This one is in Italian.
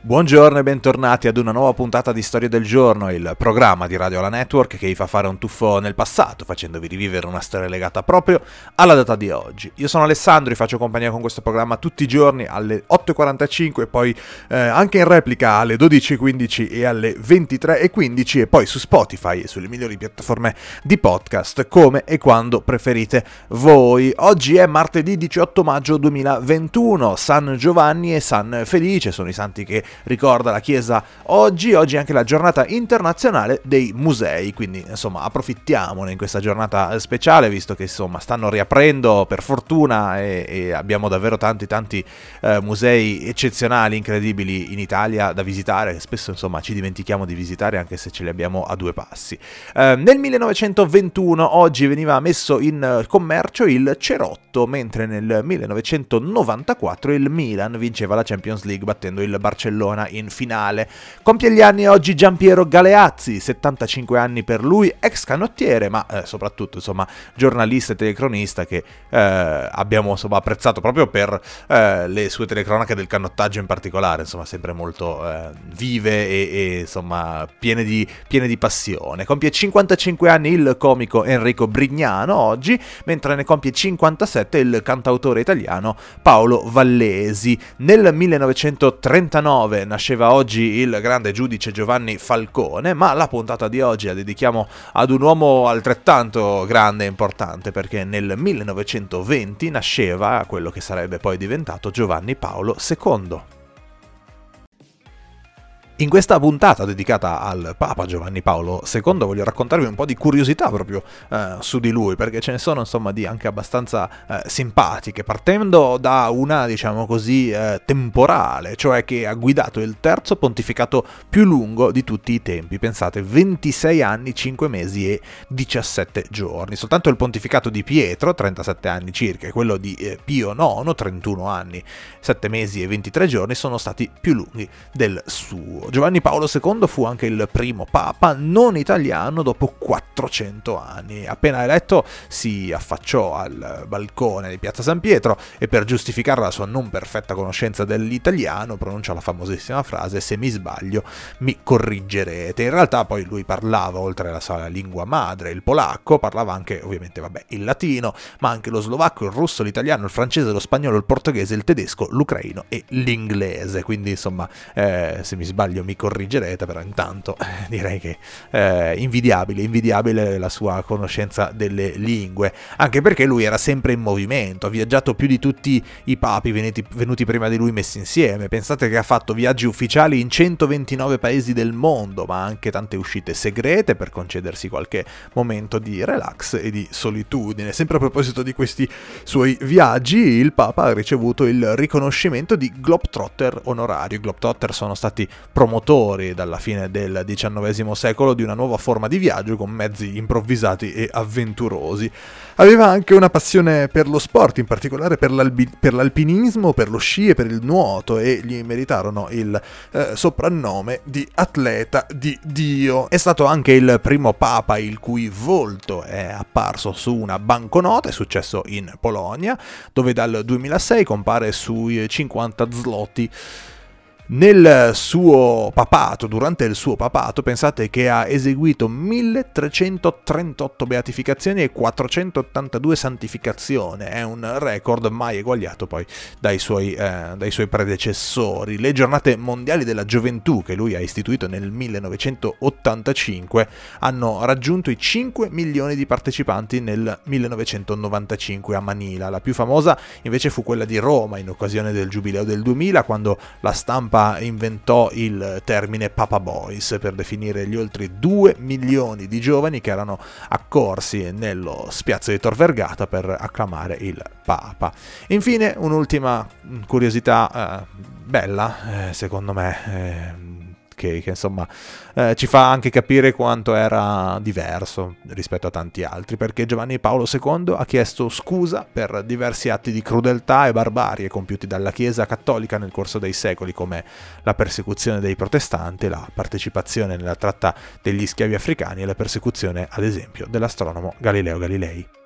Buongiorno e bentornati ad una nuova puntata di Storia del Giorno, il programma di Radio La Network che vi fa fare un tuffo nel passato, facendovi rivivere una storia legata proprio alla data di oggi. Io sono Alessandro, vi faccio compagnia con questo programma tutti i giorni alle 8.45 e poi eh, anche in replica alle 12.15 e alle 23.15 e poi su Spotify e sulle migliori piattaforme di podcast come e quando preferite voi. Oggi è martedì 18 maggio 2021, San Giovanni e San Felice sono i santi che ricorda la Chiesa oggi, oggi è anche la giornata internazionale dei musei, quindi insomma approfittiamone in questa giornata speciale visto che insomma stanno riaprendo per fortuna e, e abbiamo davvero tanti tanti eh, musei eccezionali, incredibili in Italia da visitare, che spesso insomma ci dimentichiamo di visitare anche se ce li abbiamo a due passi. Eh, nel 1921 oggi veniva messo in commercio il cerotto, mentre nel 1994 il Milan vinceva la Champions League battendo il Barcellona Barcellona in finale. Compie gli anni oggi Giampiero Galeazzi, 75 anni per lui, ex canottiere, ma eh, soprattutto insomma giornalista e telecronista che eh, abbiamo insomma, apprezzato proprio per eh, le sue telecronache del canottaggio in particolare, insomma sempre molto eh, vive e, e insomma piene di, piene di passione. Compie 55 anni il comico Enrico Brignano oggi, mentre ne compie 57 il cantautore italiano Paolo Vallesi. Nel 1939 2009 nasceva oggi il grande giudice Giovanni Falcone, ma la puntata di oggi la dedichiamo ad un uomo altrettanto grande e importante perché nel 1920 nasceva quello che sarebbe poi diventato Giovanni Paolo II. In questa puntata dedicata al Papa Giovanni Paolo II voglio raccontarvi un po' di curiosità proprio eh, su di lui, perché ce ne sono insomma di anche abbastanza eh, simpatiche, partendo da una diciamo così eh, temporale, cioè che ha guidato il terzo pontificato più lungo di tutti i tempi, pensate 26 anni, 5 mesi e 17 giorni, soltanto il pontificato di Pietro, 37 anni circa, e quello di eh, Pio IX, 31 anni, 7 mesi e 23 giorni, sono stati più lunghi del suo. Giovanni Paolo II fu anche il primo papa non italiano dopo 400 anni. Appena eletto si affacciò al balcone di Piazza San Pietro e per giustificare la sua non perfetta conoscenza dell'italiano pronunciò la famosissima frase se mi sbaglio mi corrigerete. In realtà poi lui parlava oltre alla sua lingua madre, il polacco, parlava anche ovviamente vabbè, il latino, ma anche lo slovacco, il russo, l'italiano, il francese, lo spagnolo, il portoghese, il tedesco, l'ucraino e l'inglese. Quindi insomma, eh, se mi sbaglio sbaglio mi corrigerete, però intanto eh, direi che eh, invidiabile, invidiabile la sua conoscenza delle lingue, anche perché lui era sempre in movimento, ha viaggiato più di tutti i papi venuti, venuti prima di lui messi insieme, pensate che ha fatto viaggi ufficiali in 129 paesi del mondo, ma anche tante uscite segrete per concedersi qualche momento di relax e di solitudine. Sempre a proposito di questi suoi viaggi, il Papa ha ricevuto il riconoscimento di Globetrotter onorario. I Globetrotter sono stati promotti promotori dalla fine del XIX secolo di una nuova forma di viaggio con mezzi improvvisati e avventurosi. Aveva anche una passione per lo sport, in particolare per, per l'alpinismo, per lo sci e per il nuoto e gli meritarono il eh, soprannome di atleta di Dio. È stato anche il primo papa il cui volto è apparso su una banconota, è successo in Polonia, dove dal 2006 compare sui 50 zloty nel suo papato, durante il suo papato, pensate che ha eseguito 1338 beatificazioni e 482 santificazioni, è un record mai eguagliato poi dai suoi, eh, dai suoi predecessori. Le giornate mondiali della gioventù che lui ha istituito nel 1985 hanno raggiunto i 5 milioni di partecipanti nel 1995 a Manila. La più famosa invece fu quella di Roma in occasione del giubileo del 2000 quando la stampa Papa inventò il termine Papa Boys per definire gli oltre 2 milioni di giovani che erano accorsi nello spiazzo di Tor Vergata per acclamare il Papa. Infine, un'ultima curiosità eh, bella, eh, secondo me. Eh, che, insomma eh, ci fa anche capire quanto era diverso rispetto a tanti altri, perché Giovanni Paolo II ha chiesto scusa per diversi atti di crudeltà e barbarie compiuti dalla Chiesa cattolica nel corso dei secoli, come la persecuzione dei protestanti, la partecipazione nella tratta degli schiavi africani e la persecuzione, ad esempio, dell'astronomo Galileo Galilei.